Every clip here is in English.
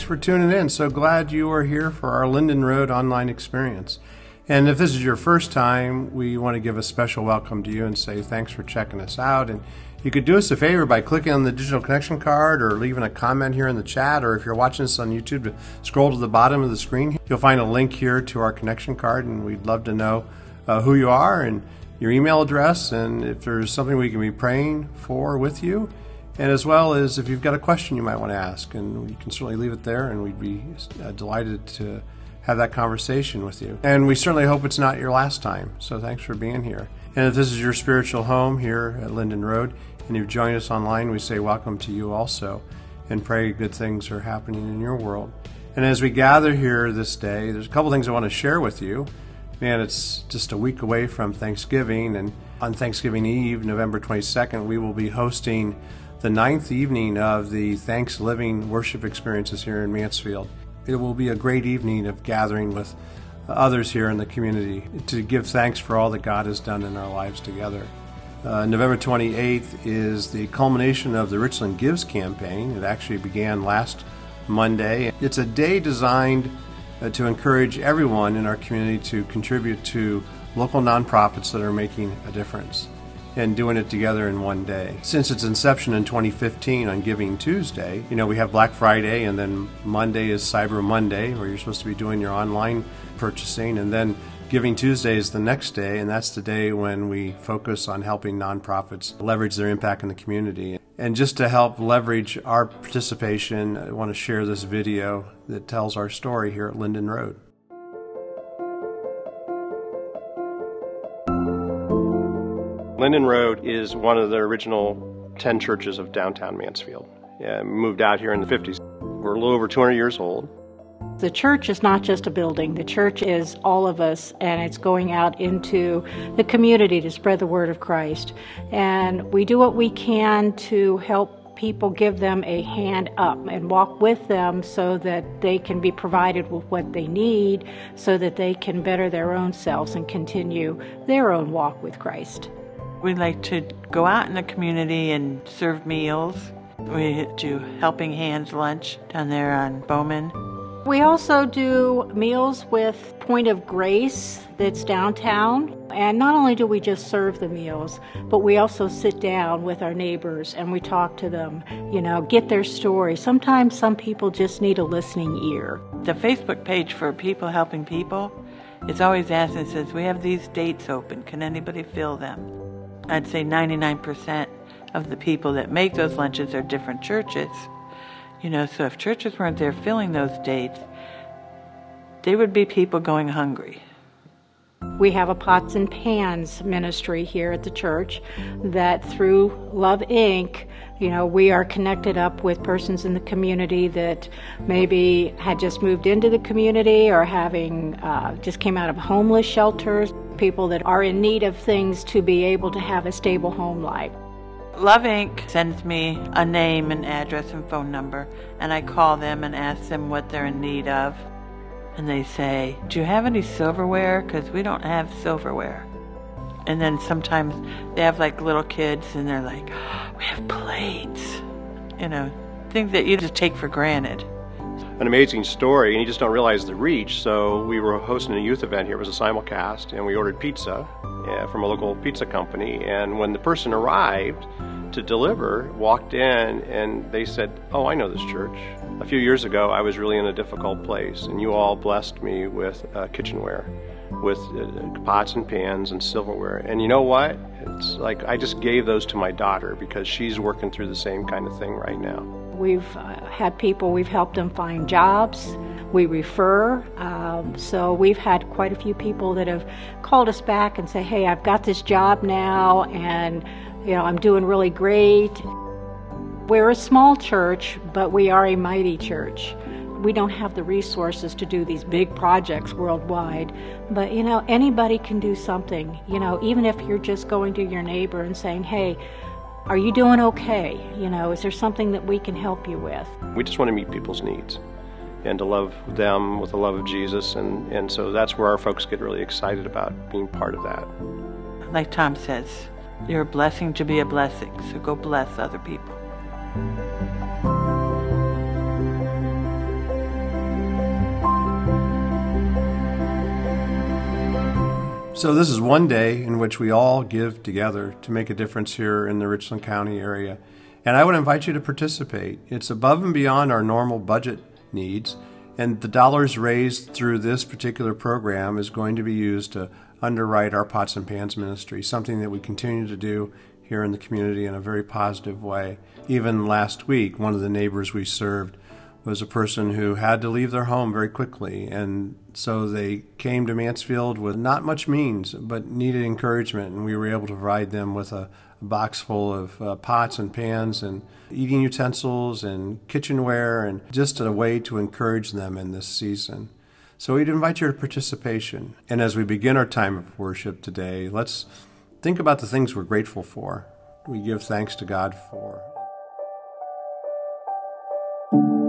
Thanks for tuning in. So glad you are here for our Linden Road online experience. And if this is your first time, we want to give a special welcome to you and say thanks for checking us out. And you could do us a favor by clicking on the digital connection card or leaving a comment here in the chat, or if you're watching this on YouTube, scroll to the bottom of the screen. You'll find a link here to our connection card, and we'd love to know uh, who you are and your email address, and if there's something we can be praying for with you, and as well as if you've got a question you might want to ask, and you can certainly leave it there, and we'd be uh, delighted to have that conversation with you. And we certainly hope it's not your last time. So thanks for being here. And if this is your spiritual home here at Linden Road, and you've joined us online, we say welcome to you also, and pray good things are happening in your world. And as we gather here this day, there's a couple things I want to share with you. Man, it's just a week away from Thanksgiving, and on Thanksgiving Eve, November 22nd, we will be hosting the ninth evening of the Thanksgiving worship experiences here in Mansfield. It will be a great evening of gathering with others here in the community to give thanks for all that God has done in our lives together. Uh, November 28th is the culmination of the Richland Gives campaign. It actually began last Monday. It's a day designed uh, to encourage everyone in our community to contribute to local nonprofits that are making a difference and doing it together in one day. Since its inception in 2015 on Giving Tuesday, you know, we have Black Friday and then Monday is Cyber Monday where you're supposed to be doing your online purchasing and then Giving Tuesday is the next day, and that's the day when we focus on helping nonprofits leverage their impact in the community. And just to help leverage our participation, I want to share this video that tells our story here at Linden Road. Linden Road is one of the original 10 churches of downtown Mansfield. Yeah, moved out here in the 50s. We're a little over 200 years old. The church is not just a building, the church is all of us, and it's going out into the community to spread the word of Christ. And we do what we can to help people, give them a hand up, and walk with them so that they can be provided with what they need so that they can better their own selves and continue their own walk with Christ. We like to go out in the community and serve meals. We do Helping Hands lunch down there on Bowman. We also do meals with Point of Grace that's downtown. And not only do we just serve the meals, but we also sit down with our neighbors and we talk to them, you know, get their story. Sometimes some people just need a listening ear. The Facebook page for People Helping People is always asking, says, We have these dates open. Can anybody fill them? I'd say 99% of the people that make those lunches are different churches. You know, so if churches weren't there filling those dates, there would be people going hungry. We have a pots and pans ministry here at the church that through Love Inc., you know, we are connected up with persons in the community that maybe had just moved into the community or having uh, just came out of homeless shelters, people that are in need of things to be able to have a stable home life. Love Inc. sends me a name and address and phone number, and I call them and ask them what they're in need of. And they say, Do you have any silverware? Because we don't have silverware. And then sometimes they have like little kids and they're like, oh, We have plates. You know, things that you just take for granted an amazing story, and you just don't realize the reach. So we were hosting a youth event here. It was a simulcast, and we ordered pizza yeah, from a local pizza company. And when the person arrived to deliver, walked in, and they said, "Oh, I know this church. A few years ago, I was really in a difficult place, and you all blessed me with uh, kitchenware." with uh, pots and pans and silverware. And you know what? It's like I just gave those to my daughter because she's working through the same kind of thing right now. We've uh, had people, we've helped them find jobs. We refer. Um, so we've had quite a few people that have called us back and say, hey, I've got this job now and, you know, I'm doing really great. We're a small church, but we are a mighty church we don't have the resources to do these big projects worldwide but you know anybody can do something you know even if you're just going to your neighbor and saying hey are you doing okay? You know, is there something that we can help you with? We just want to meet people's needs and to love them with the love of Jesus. And, and so that's where our folks get really excited about being part of that. Like Tom says, you're a blessing to be a blessing, so go bless other people. So, this is one day in which we all give together to make a difference here in the Richland County area. And I would invite you to participate. It's above and beyond our normal budget needs. And the dollars raised through this particular program is going to be used to underwrite our Pots and Pans ministry, something that we continue to do here in the community in a very positive way. Even last week, one of the neighbors we served was a person who had to leave their home very quickly. And so they came to Mansfield with not much means, but needed encouragement. And we were able to provide them with a, a box full of uh, pots and pans and eating utensils and kitchenware and just a way to encourage them in this season. So we'd invite your participation. And as we begin our time of worship today, let's think about the things we're grateful for. We give thanks to God for.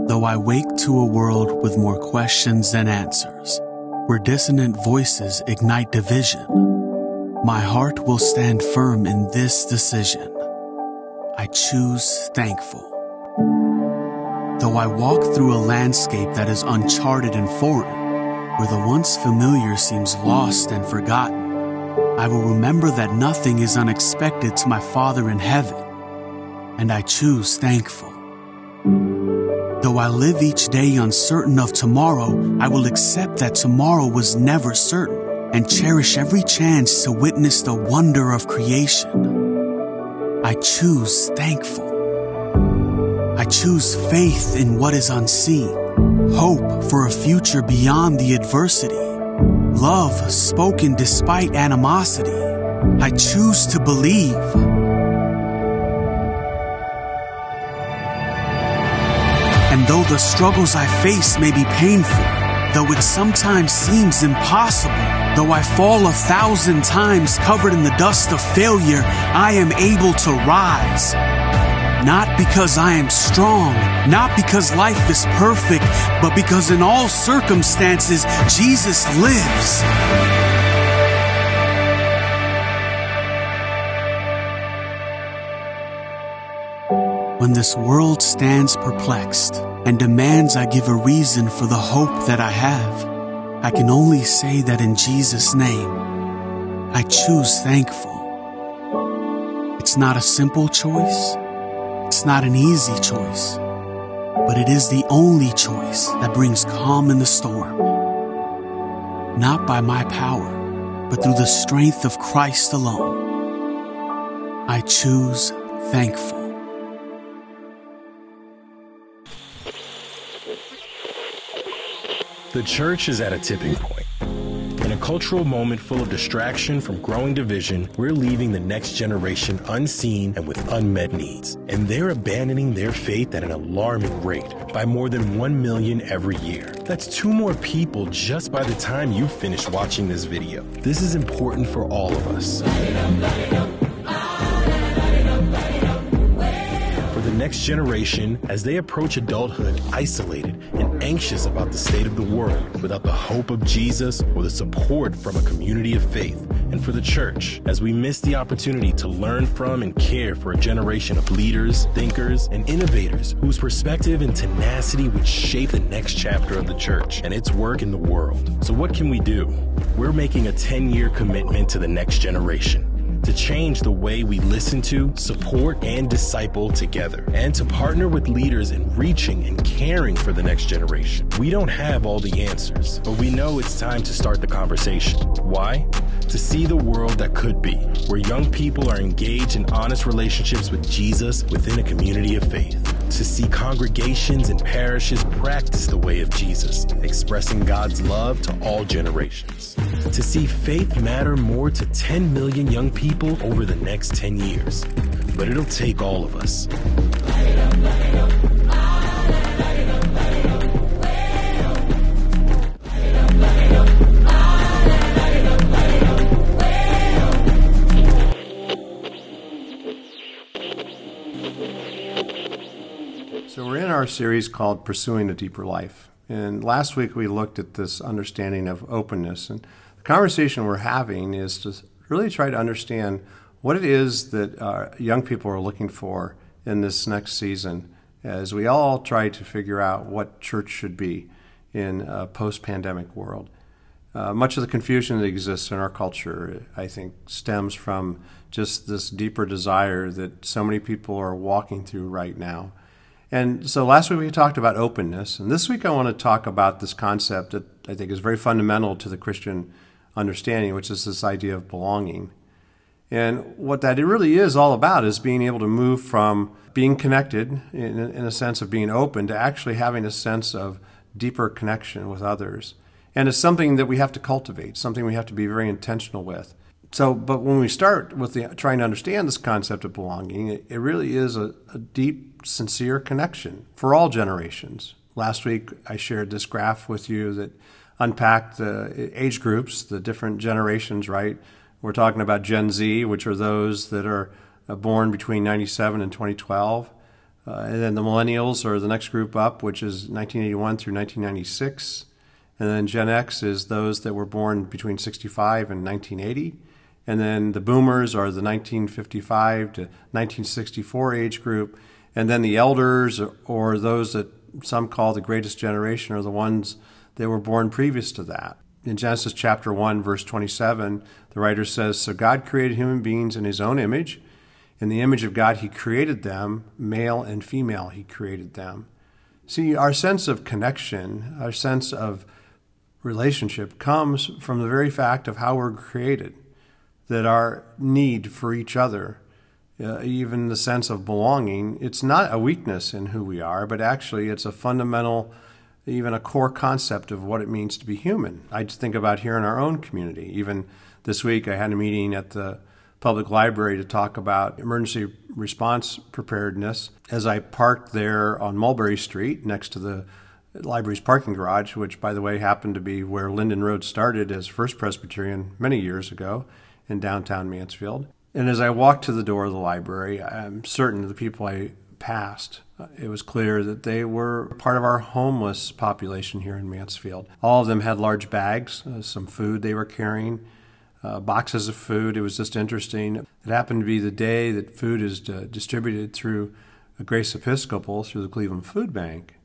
Though I wake to a world with more questions than answers, where dissonant voices ignite division, my heart will stand firm in this decision. I choose thankful. Though I walk through a landscape that is uncharted and foreign, where the once familiar seems lost and forgotten, I will remember that nothing is unexpected to my Father in heaven, and I choose thankful. Though I live each day uncertain of tomorrow, I will accept that tomorrow was never certain and cherish every chance to witness the wonder of creation. I choose thankful. I choose faith in what is unseen, hope for a future beyond the adversity, love spoken despite animosity. I choose to believe. And though the struggles I face may be painful, though it sometimes seems impossible, though I fall a thousand times covered in the dust of failure, I am able to rise. Not because I am strong, not because life is perfect, but because in all circumstances, Jesus lives. When this world stands perplexed and demands I give a reason for the hope that I have, I can only say that in Jesus' name, I choose thankful. It's not a simple choice. It's not an easy choice, but it is the only choice that brings calm in the storm. Not by my power, but through the strength of Christ alone. I choose thankful. The church is at a tipping point. Cultural moment full of distraction from growing division, we're leaving the next generation unseen and with unmet needs. And they're abandoning their faith at an alarming rate by more than 1 million every year. That's two more people just by the time you finish watching this video. This is important for all of us. For the next generation, as they approach adulthood isolated and anxious about the state of the world, without the hope of Jesus or the support from a community of faith, and for the church, as we miss the opportunity to learn from and care for a generation of leaders, thinkers, and innovators whose perspective and tenacity would shape the next chapter of the church and its work in the world. So, what can we do? We're making a 10 year commitment to the next generation to change the way we listen to, support, and disciple together, and to partner with leaders in reaching and caring for the next generation. We don't have all the answers, but we know it's time to start the conversation. Why? To see the world that could be, where young people are engaged in honest relationships with Jesus within a community of faith. To see congregations and parishes practice the way of Jesus, expressing God's love to all generations. To see faith matter more to 10 million young people over the next 10 years. But it'll take all of us. Our series called Pursuing a Deeper Life. And last week we looked at this understanding of openness. And the conversation we're having is to really try to understand what it is that uh, young people are looking for in this next season as we all try to figure out what church should be in a post pandemic world. Uh, much of the confusion that exists in our culture, I think, stems from just this deeper desire that so many people are walking through right now. And so last week we talked about openness, and this week I want to talk about this concept that I think is very fundamental to the Christian understanding, which is this idea of belonging. And what that really is all about is being able to move from being connected in, in a sense of being open to actually having a sense of deeper connection with others. And it's something that we have to cultivate, something we have to be very intentional with. So, but when we start with the, trying to understand this concept of belonging, it, it really is a, a deep, sincere connection for all generations. Last week, I shared this graph with you that unpacked the age groups, the different generations, right? We're talking about Gen Z, which are those that are uh, born between 97 and 2012. Uh, and then the millennials are the next group up, which is 1981 through 1996. And then Gen X is those that were born between 65 and 1980. And then the boomers are the 1955 to 1964 age group. And then the elders, or those that some call the greatest generation, are the ones that were born previous to that. In Genesis chapter 1, verse 27, the writer says So God created human beings in his own image. In the image of God, he created them, male and female, he created them. See, our sense of connection, our sense of relationship comes from the very fact of how we're created, that our need for each other, uh, even the sense of belonging, it's not a weakness in who we are, but actually it's a fundamental, even a core concept of what it means to be human. I just think about here in our own community. Even this week, I had a meeting at the public library to talk about emergency response preparedness. As I parked there on Mulberry Street next to the library's parking garage, which, by the way, happened to be where Linden Road started as First Presbyterian many years ago in downtown Mansfield. And as I walked to the door of the library, I'm certain the people I passed, it was clear that they were part of our homeless population here in Mansfield. All of them had large bags, uh, some food they were carrying, uh, boxes of food. It was just interesting. It happened to be the day that food is uh, distributed through Grace Episcopal through the Cleveland Food Bank.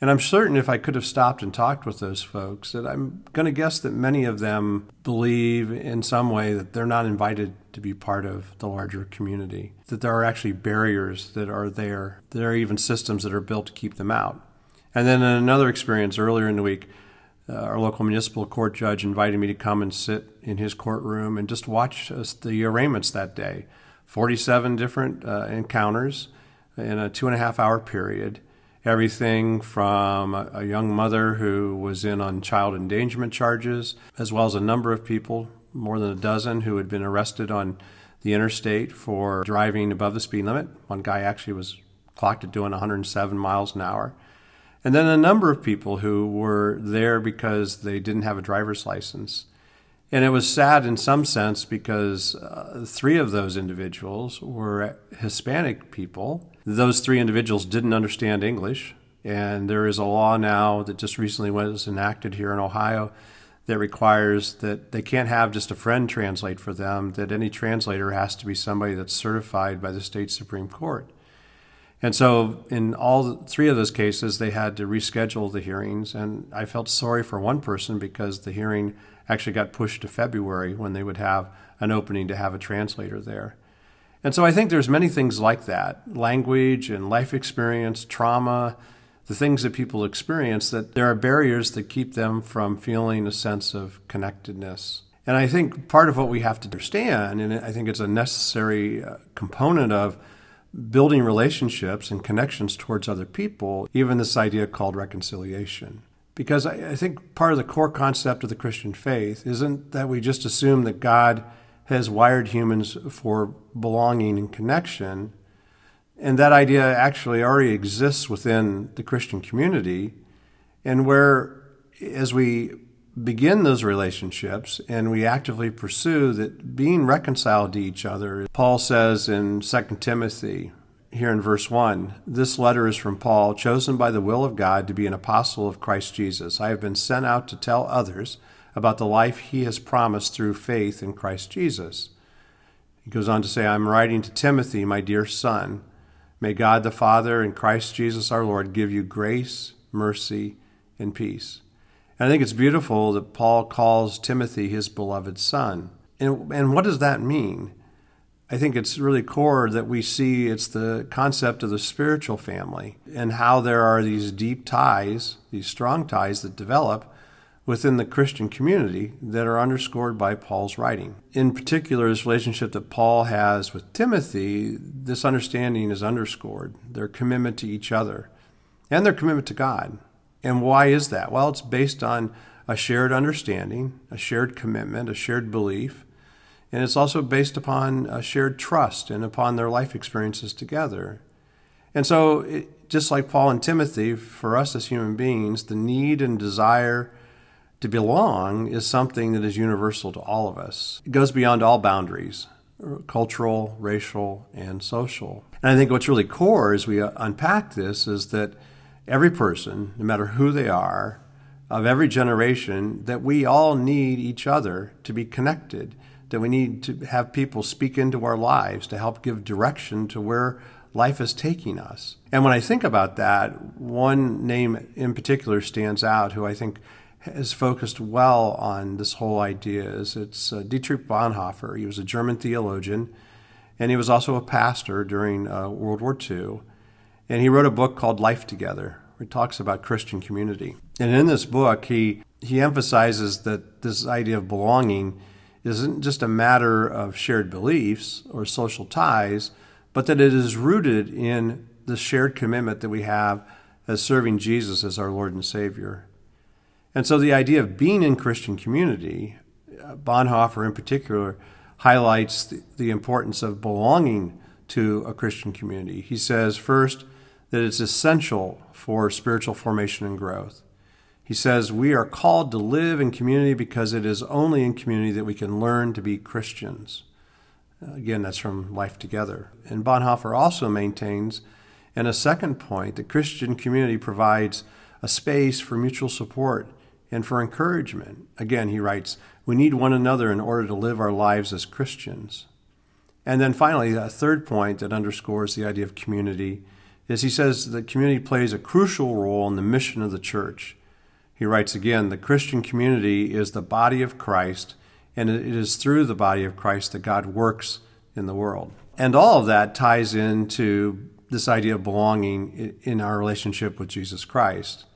And I'm certain if I could have stopped and talked with those folks, that I'm going to guess that many of them believe in some way that they're not invited to be part of the larger community, that there are actually barriers that are there. There are even systems that are built to keep them out. And then in another experience earlier in the week, uh, our local municipal court judge invited me to come and sit in his courtroom and just watch us, the arraignments that day. 47 different uh, encounters in a two and a half hour period everything from a, a young mother who was in on child endangerment charges, as well as a number of people, more than a dozen, who had been arrested on the interstate for driving above the speed limit. One guy actually was clocked at doing 107 miles an hour. And then a number of people who were there because they didn't have a driver's license. And it was sad in some sense because uh, three of those individuals were Hispanic people those three individuals didn't understand English, and there is a law now that just recently was enacted here in Ohio that requires that they can't have just a friend translate for them, that any translator has to be somebody that's certified by the state Supreme Court. And so, in all three of those cases, they had to reschedule the hearings. And I felt sorry for one person because the hearing actually got pushed to February when they would have an opening to have a translator there. And so I think there's many things like that language and life experience, trauma, the things that people experience, that there are barriers that keep them from feeling a sense of connectedness. And I think part of what we have to understand, and I think it's a necessary uh, component of building relationships and connections towards other people, even this idea called reconciliation. Because I, I think part of the core concept of the Christian faith isn't that we just assume that God has wired humans for belonging and connection. And that idea actually already exists within the Christian community. And where, as we begin those relationships and we actively pursue that being reconciled to each other, Paul says in 2 Timothy, here in verse 1, this letter is from Paul, chosen by the will of God to be an apostle of Christ Jesus. I have been sent out to tell others about the life he has promised through faith in Christ Jesus. He goes on to say, I'm writing to Timothy, my dear son. May God the Father and Christ Jesus our Lord give you grace, mercy, and peace. And I think it's beautiful that Paul calls Timothy his beloved son. And, and what does that mean? I think it's really core that we see it's the concept of the spiritual family and how there are these deep ties, these strong ties that develop within the Christian community that are underscored by Paul's writing. In particular, this relationship that Paul has with Timothy, this understanding is underscored, their commitment to each other and their commitment to God. And why is that? Well, it's based on a shared understanding, a shared commitment, a shared belief, and it's also based upon a shared trust and upon their life experiences together. And so, it, just like Paul and Timothy, for us as human beings, the need and desire to belong is something that is universal to all of us. It goes beyond all boundaries cultural, racial, and social. And I think what's really core as we unpack this is that every person, no matter who they are, of every generation, that we all need each other to be connected, that we need to have people speak into our lives to help give direction to where life is taking us. And when I think about that, one name in particular stands out who I think has focused well on this whole idea is it's uh, Dietrich Bonhoeffer. He was a German theologian, and he was also a pastor during uh, World War II. And he wrote a book called Life Together, where he talks about Christian community. And in this book, he he emphasizes that this idea of belonging isn't just a matter of shared beliefs or social ties, but that it is rooted in the shared commitment that we have as serving Jesus as our Lord and Savior. And so the idea of being in Christian community, uh, Bonhoeffer in particular, highlights the, the importance of belonging to a Christian community. He says, first, that it's essential for spiritual formation and growth. He says, We are called to live in community because it is only in community that we can learn to be Christians. Uh, again, that's from Life Together. And Bonhoeffer also maintains, in a second point, that Christian community provides a space for mutual support and for encouragement. Again, he writes, we need one another in order to live our lives as Christians. And then finally, a third point that underscores the idea of community is he says that community plays a crucial role in the mission of the church. He writes again, the Christian community is the body of Christ, and it is through the body of Christ that God works in the world. And all of that ties into this idea of belonging in our relationship with Jesus Christ.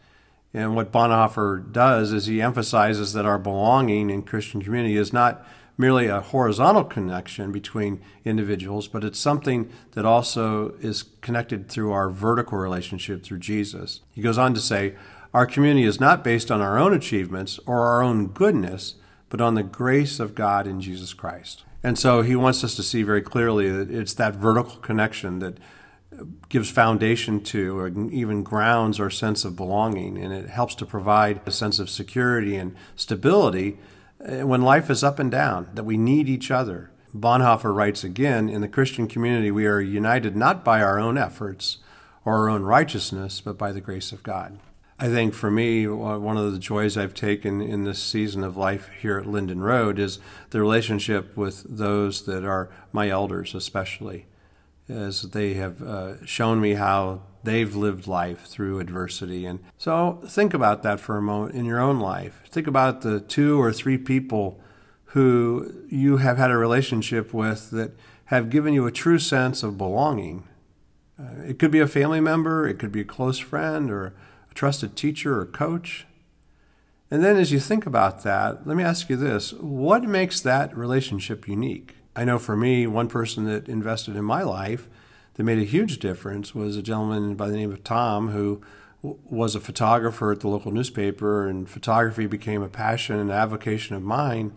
And what Bonhoeffer does is he emphasizes that our belonging in Christian community is not merely a horizontal connection between individuals, but it's something that also is connected through our vertical relationship through Jesus. He goes on to say, Our community is not based on our own achievements or our own goodness, but on the grace of God in Jesus Christ. And so he wants us to see very clearly that it's that vertical connection that gives foundation to or even grounds our sense of belonging and it helps to provide a sense of security and stability eh, when life is up and down that we need each other bonhoeffer writes again in the christian community we are united not by our own efforts or our own righteousness but by the grace of god i think for me one of the joys i've taken in this season of life here at linden road is the relationship with those that are my elders especially as they have uh, shown me how they've lived life through adversity. And so think about that for a moment in your own life. Think about the two or three people who you have had a relationship with that have given you a true sense of belonging. Uh, it could be a family member, it could be a close friend, or a trusted teacher or coach. And then as you think about that, let me ask you this what makes that relationship unique? I know for me, one person that invested in my life that made a huge difference was a gentleman by the name of Tom who was a photographer at the local newspaper, and photography became a passion and avocation of mine,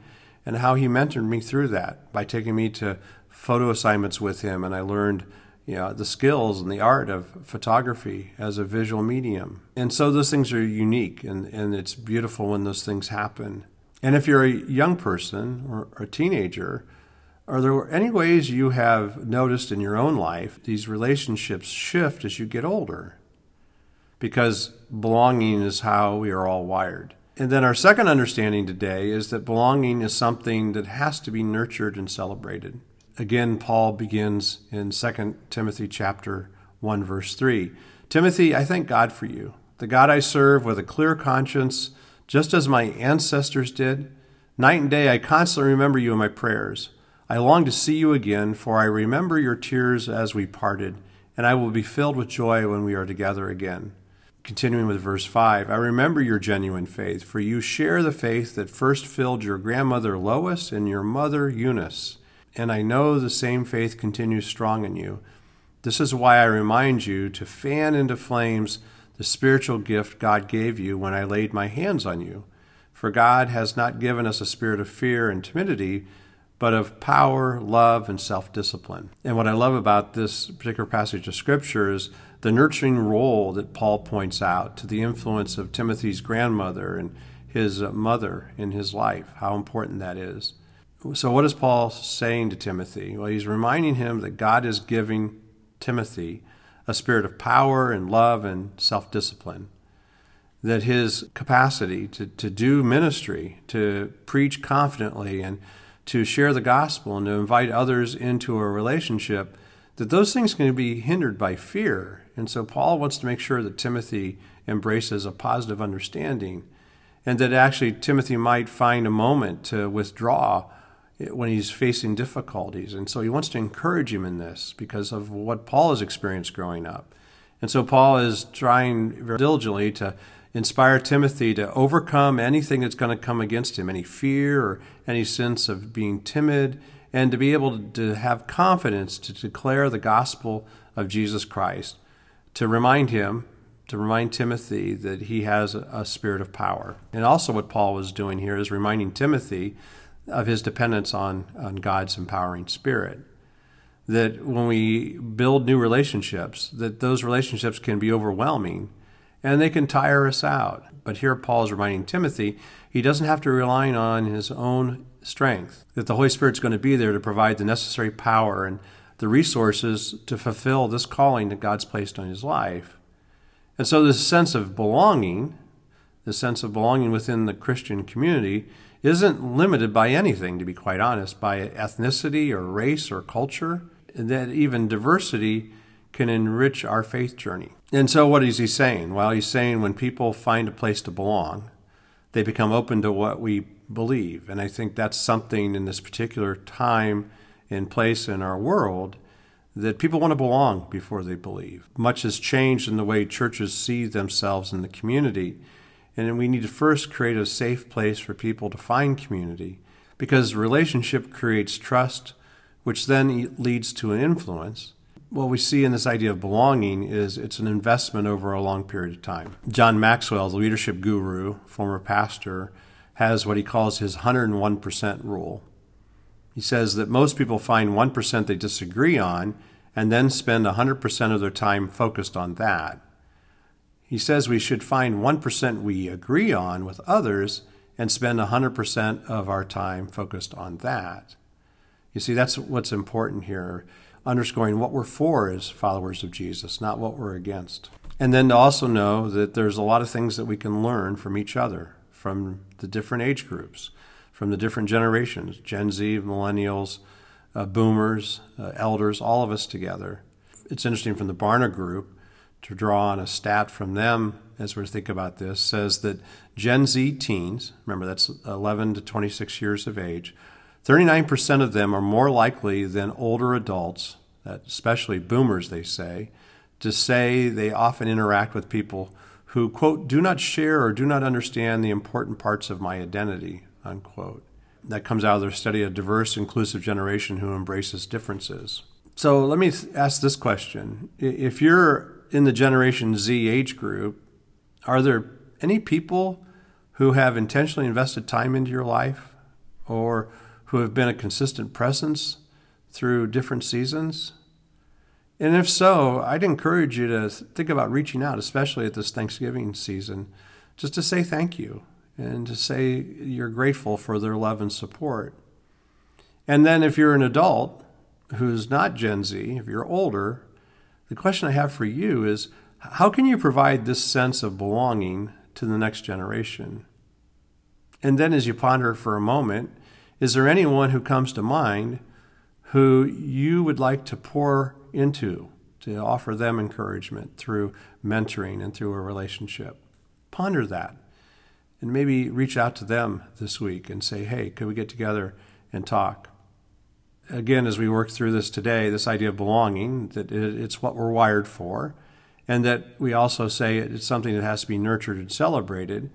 and how he mentored me through that by taking me to photo assignments with him, and I learned you know the skills and the art of photography as a visual medium. And so those things are unique, and, and it's beautiful when those things happen. And if you're a young person or a teenager, are there any ways you have noticed in your own life these relationships shift as you get older? Because belonging is how we are all wired. And then our second understanding today is that belonging is something that has to be nurtured and celebrated. Again, Paul begins in 2 Timothy chapter 1 verse 3. Timothy, I thank God for you. The God I serve with a clear conscience just as my ancestors did. Night and day I constantly remember you in my prayers. I long to see you again, for I remember your tears as we parted, and I will be filled with joy when we are together again. Continuing with verse 5 I remember your genuine faith, for you share the faith that first filled your grandmother Lois and your mother Eunice, and I know the same faith continues strong in you. This is why I remind you to fan into flames the spiritual gift God gave you when I laid my hands on you. For God has not given us a spirit of fear and timidity, but of power, love, and self discipline. And what I love about this particular passage of Scripture is the nurturing role that Paul points out to the influence of Timothy's grandmother and his mother in his life, how important that is. So, what is Paul saying to Timothy? Well, he's reminding him that God is giving Timothy a spirit of power and love and self discipline. That his capacity to, to do ministry, to preach confidently, and to share the gospel and to invite others into a relationship, that those things can be hindered by fear. And so Paul wants to make sure that Timothy embraces a positive understanding and that actually Timothy might find a moment to withdraw when he's facing difficulties. And so he wants to encourage him in this because of what Paul has experienced growing up. And so Paul is trying very diligently to inspire Timothy to overcome anything that's going to come against him, any fear or any sense of being timid, and to be able to have confidence to declare the gospel of Jesus Christ, to remind him, to remind Timothy that he has a, spirit of power. And also, what Paul was doing here is reminding Timothy of his dependence on, on God's empowering spirit. That when we build new relationships, that those relationships can be overwhelming and they can tire us out. But here Paul is reminding Timothy he doesn't have to rely on his own strength, that the Holy Spirit's going to be there to provide the necessary power and the resources to fulfill this calling that God's placed on his life. And so, this sense of belonging, the sense of belonging within the Christian community, isn't limited by anything, to be quite honest, by ethnicity or race or culture, and that even diversity can enrich our faith journey. And so, what is he saying? Well, he's saying when people find a place to belong, they become open to what we believe. And I think that's something in this particular time and place in our world that people want to belong before they believe. Much has changed in the way churches see themselves in the community. And we need to first create a safe place for people to find community because relationship creates trust, which then leads to an influence. What we see in this idea of belonging is it's an investment over a long period of time. John Maxwell, the leadership guru, former pastor, has what he calls his 101% rule. He says that most people find 1% they disagree on and then spend 100% of their time focused on that. He says we should find 1% we agree on with others and spend 100% of our time focused on that. You see, that's what's important here, underscoring what we're for as followers of Jesus, not what we're against. And then to also know that there's a lot of things that we can learn from each other, from the different age groups, from the different generations Gen Z, millennials, uh, boomers, uh, elders, all of us together. It's interesting from the Barna Group to draw on a stat from them as we're thinking about this says that Gen Z teens, remember that's 11 to 26 years of age, 39% of them are more likely than older adults, especially boomers, they say, to say they often interact with people who, quote, do not share or do not understand the important parts of my identity, unquote. That comes out of their study of diverse, inclusive generation who embraces differences. So let me ask this question. If you're in the Generation Z age group, are there any people who have intentionally invested time into your life or who have been a consistent presence through different seasons? And if so, I'd encourage you to think about reaching out, especially at this Thanksgiving season, just to say thank you and to say you're grateful for their love and support. And then if you're an adult who's not Gen Z, if you're older, the question I have for you is how can you provide this sense of belonging to the next generation? And then, as you ponder for a moment, is there anyone who comes to mind who you would like to pour into, to offer them encouragement through mentoring and through a relationship? Ponder that. and maybe reach out to them this week and say, hey, could we get together and talk? Again, as we work through this today, this idea of belonging, that it's what we're wired for, and that we also say it's something that has to be nurtured and celebrated.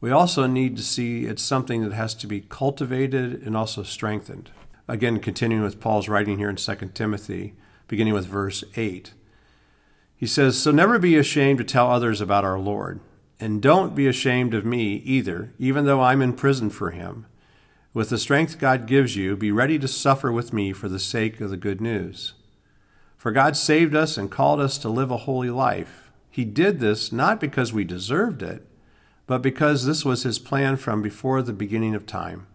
We also need to see it's something that has to be cultivated and also strengthened. Again, continuing with Paul's writing here in 2 Timothy, beginning with verse 8. He says, So never be ashamed to tell others about our Lord and don't be ashamed of me either, even though I'm in prison for him. With the strength God gives you, be ready to suffer with me for the sake of the good news. For God saved us and called us to live a holy life. He did this not because we deserved it, but because this was His plan from before the beginning of time,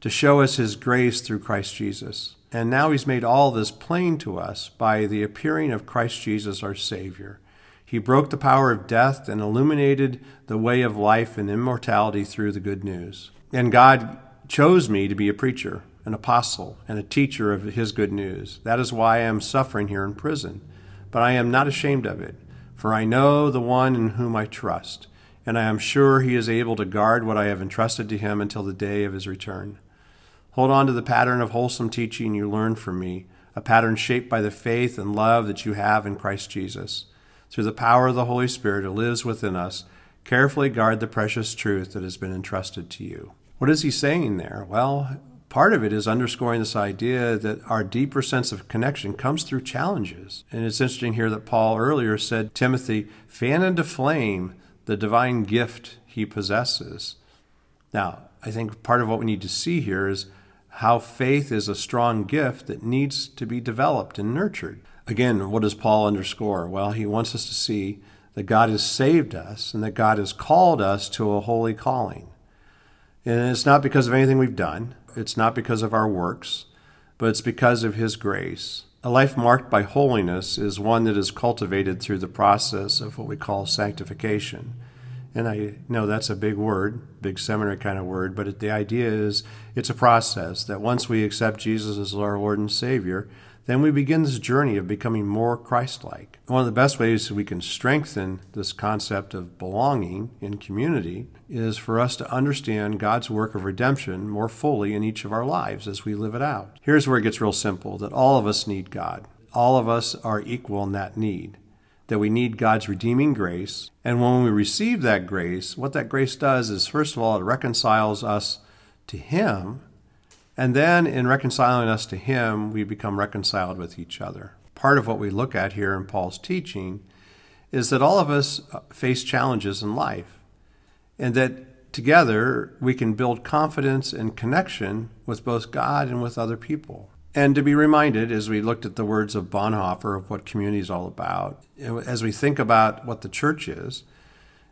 to show us His grace through Christ Jesus. And now He's made all this plain to us by the appearing of Christ Jesus our Savior he broke the power of death and illuminated the way of life and immortality through the good news. And God chose me to be a preacher, an apostle, and a teacher of his good news. That is why I am suffering here in prison. But I am not ashamed of it, for I know the one in whom I trust, and I am sure he is able to guard what I have entrusted to him until the day of his return. Hold on to the pattern of wholesome teaching you learned from me, a pattern shaped by the faith and love that you have in Christ Jesus through the power of the Holy Spirit who lives within us, carefully guard the precious truth that has been entrusted to you. What is he saying there? Well, part of it is underscoring this idea that our deeper sense of connection comes through challenges. And it's interesting here that Paul earlier said, Timothy, fan into flame the divine gift he possesses. Now, I think part of what we need to see here is how faith is a strong gift that needs to be developed and nurtured. Again, what does Paul underscore? Well, he wants us to see that God has saved us and that God has called us to a holy calling. And it's not because of anything we've done, it's not because of our works, but it's because of His grace. A life marked by holiness is one that is cultivated through the process of what we call sanctification. And I know that's a big word, big seminary kind of word, but the idea is it's a process that once we accept Jesus as our Lord and Savior, then we begin this journey of becoming more Christ like. One of the best ways we can strengthen this concept of belonging in community is for us to understand God's work of redemption more fully in each of our lives as we live it out. Here's where it gets real simple that all of us need God, all of us are equal in that need. That we need God's redeeming grace. And when we receive that grace, what that grace does is, first of all, it reconciles us to Him and then in reconciling us to Him, we become reconciled with each other. Part of what we look at here in Paul's teaching is that all of us uh, face challenges in life, and that together we can build confidence and connection with both God and with other people. And to be reminded, as we looked at the words of Bonhoeffer of what community is all about, as we think about what the church is,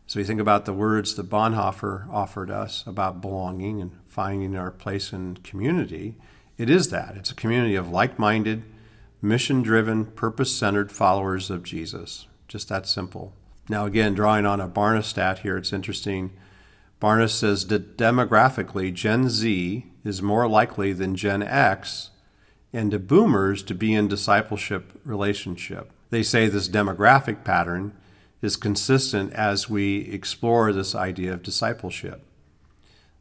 so we think about the words that Bonhoeffer offered us about belonging and finding our place in community. It is that. It's a community of like minded, mission driven, purpose centered followers of Jesus. Just that simple. Now, again, drawing on a Barna stat here, it's interesting. Barna says that demographically, Gen Z is more likely than Gen X and the boomers to be in discipleship relationship. They say this demographic pattern is consistent as we explore this idea of discipleship.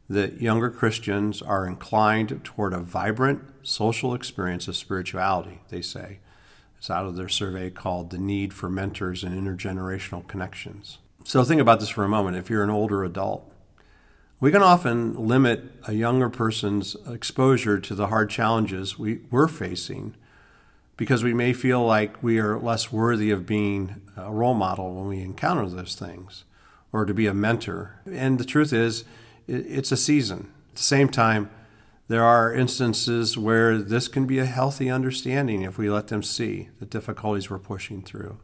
That younger Christians are inclined toward a vibrant social experience of spirituality, they say. It's out of their survey called The Need for Mentors and Intergenerational Connections. So think about this for a moment. If you're an older adult, we can often limit a younger person's exposure to the hard challenges we, we're facing because we may feel like we are less worthy of being a role model when we encounter those things or to be a mentor. And the truth is, it's a season. At the same time, there are instances where this can be a healthy understanding if we let them see the difficulties we're pushing through.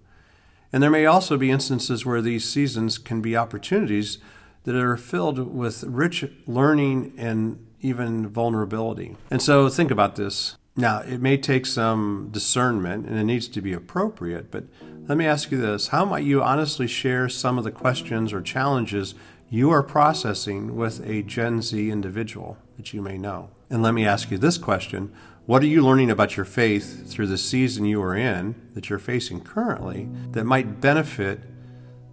And there may also be instances where these seasons can be opportunities that are filled with rich learning and even vulnerability. And so think about this. Now, it may take some discernment and it needs to be appropriate, but let me ask you this How might you honestly share some of the questions or challenges you are processing with a Gen Z individual that you may know? And let me ask you this question What are you learning about your faith through the season you are in that you're facing currently that might benefit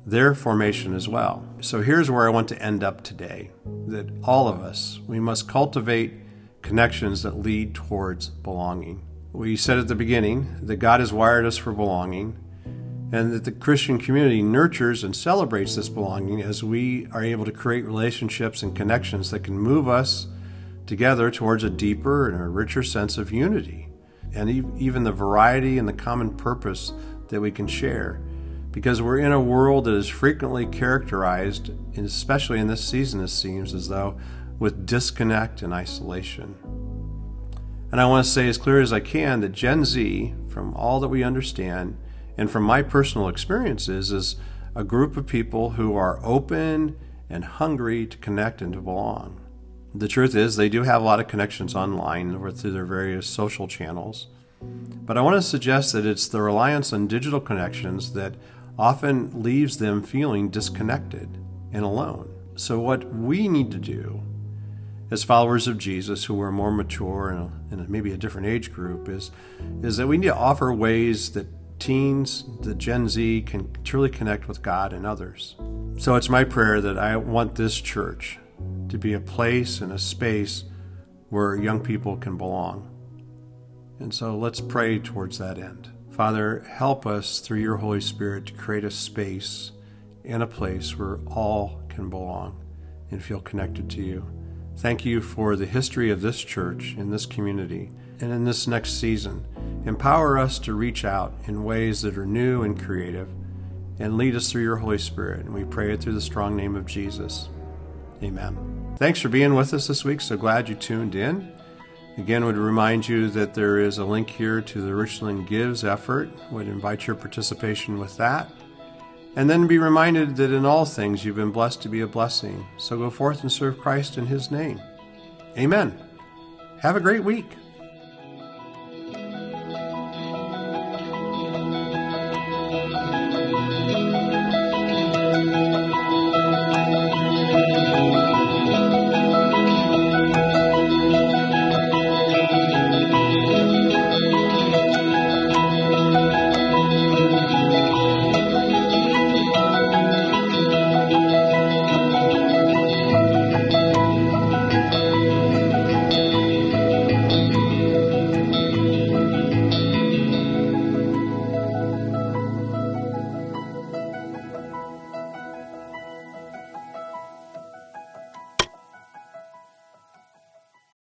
their formation as well. So here's where I want to end up today that all of us, we must cultivate connections that lead towards belonging. We said at the beginning that God has wired us for belonging and that the Christian community nurtures and celebrates this belonging as we are able to create relationships and connections that can move us together towards a deeper and a richer sense of unity and even the variety and the common purpose that we can share. Because we're in a world that is frequently characterized, especially in this season, it seems as though, with disconnect and isolation. And I want to say as clear as I can that Gen Z, from all that we understand, and from my personal experiences, is a group of people who are open and hungry to connect and to belong. The truth is, they do have a lot of connections online or through their various social channels. But I want to suggest that it's the reliance on digital connections that often leaves them feeling disconnected and alone. So, what we need to do as followers of Jesus who are more mature and, and maybe a different age group is, is that we need to offer ways that teens, the Gen Z, can truly connect with God and others. So it's my prayer that I want this church to be a place and a space where young people can belong. And so let's pray towards that end. Father, help us through your Holy Spirit to create a space and a place where all can belong and feel connected to you. Thank you for the history of this church in this community and in this next season. Empower us to reach out in ways that are new and creative and lead us through your Holy Spirit. And we pray it through the strong name of Jesus. Amen. Thanks for being with us this week. So glad you tuned in. Again, would remind you that there is a link here to the Richland Gives effort. Would invite your participation with that. And then be reminded that in all things you've been blessed to be a blessing. So go forth and serve Christ in his name. Amen. Have a great week.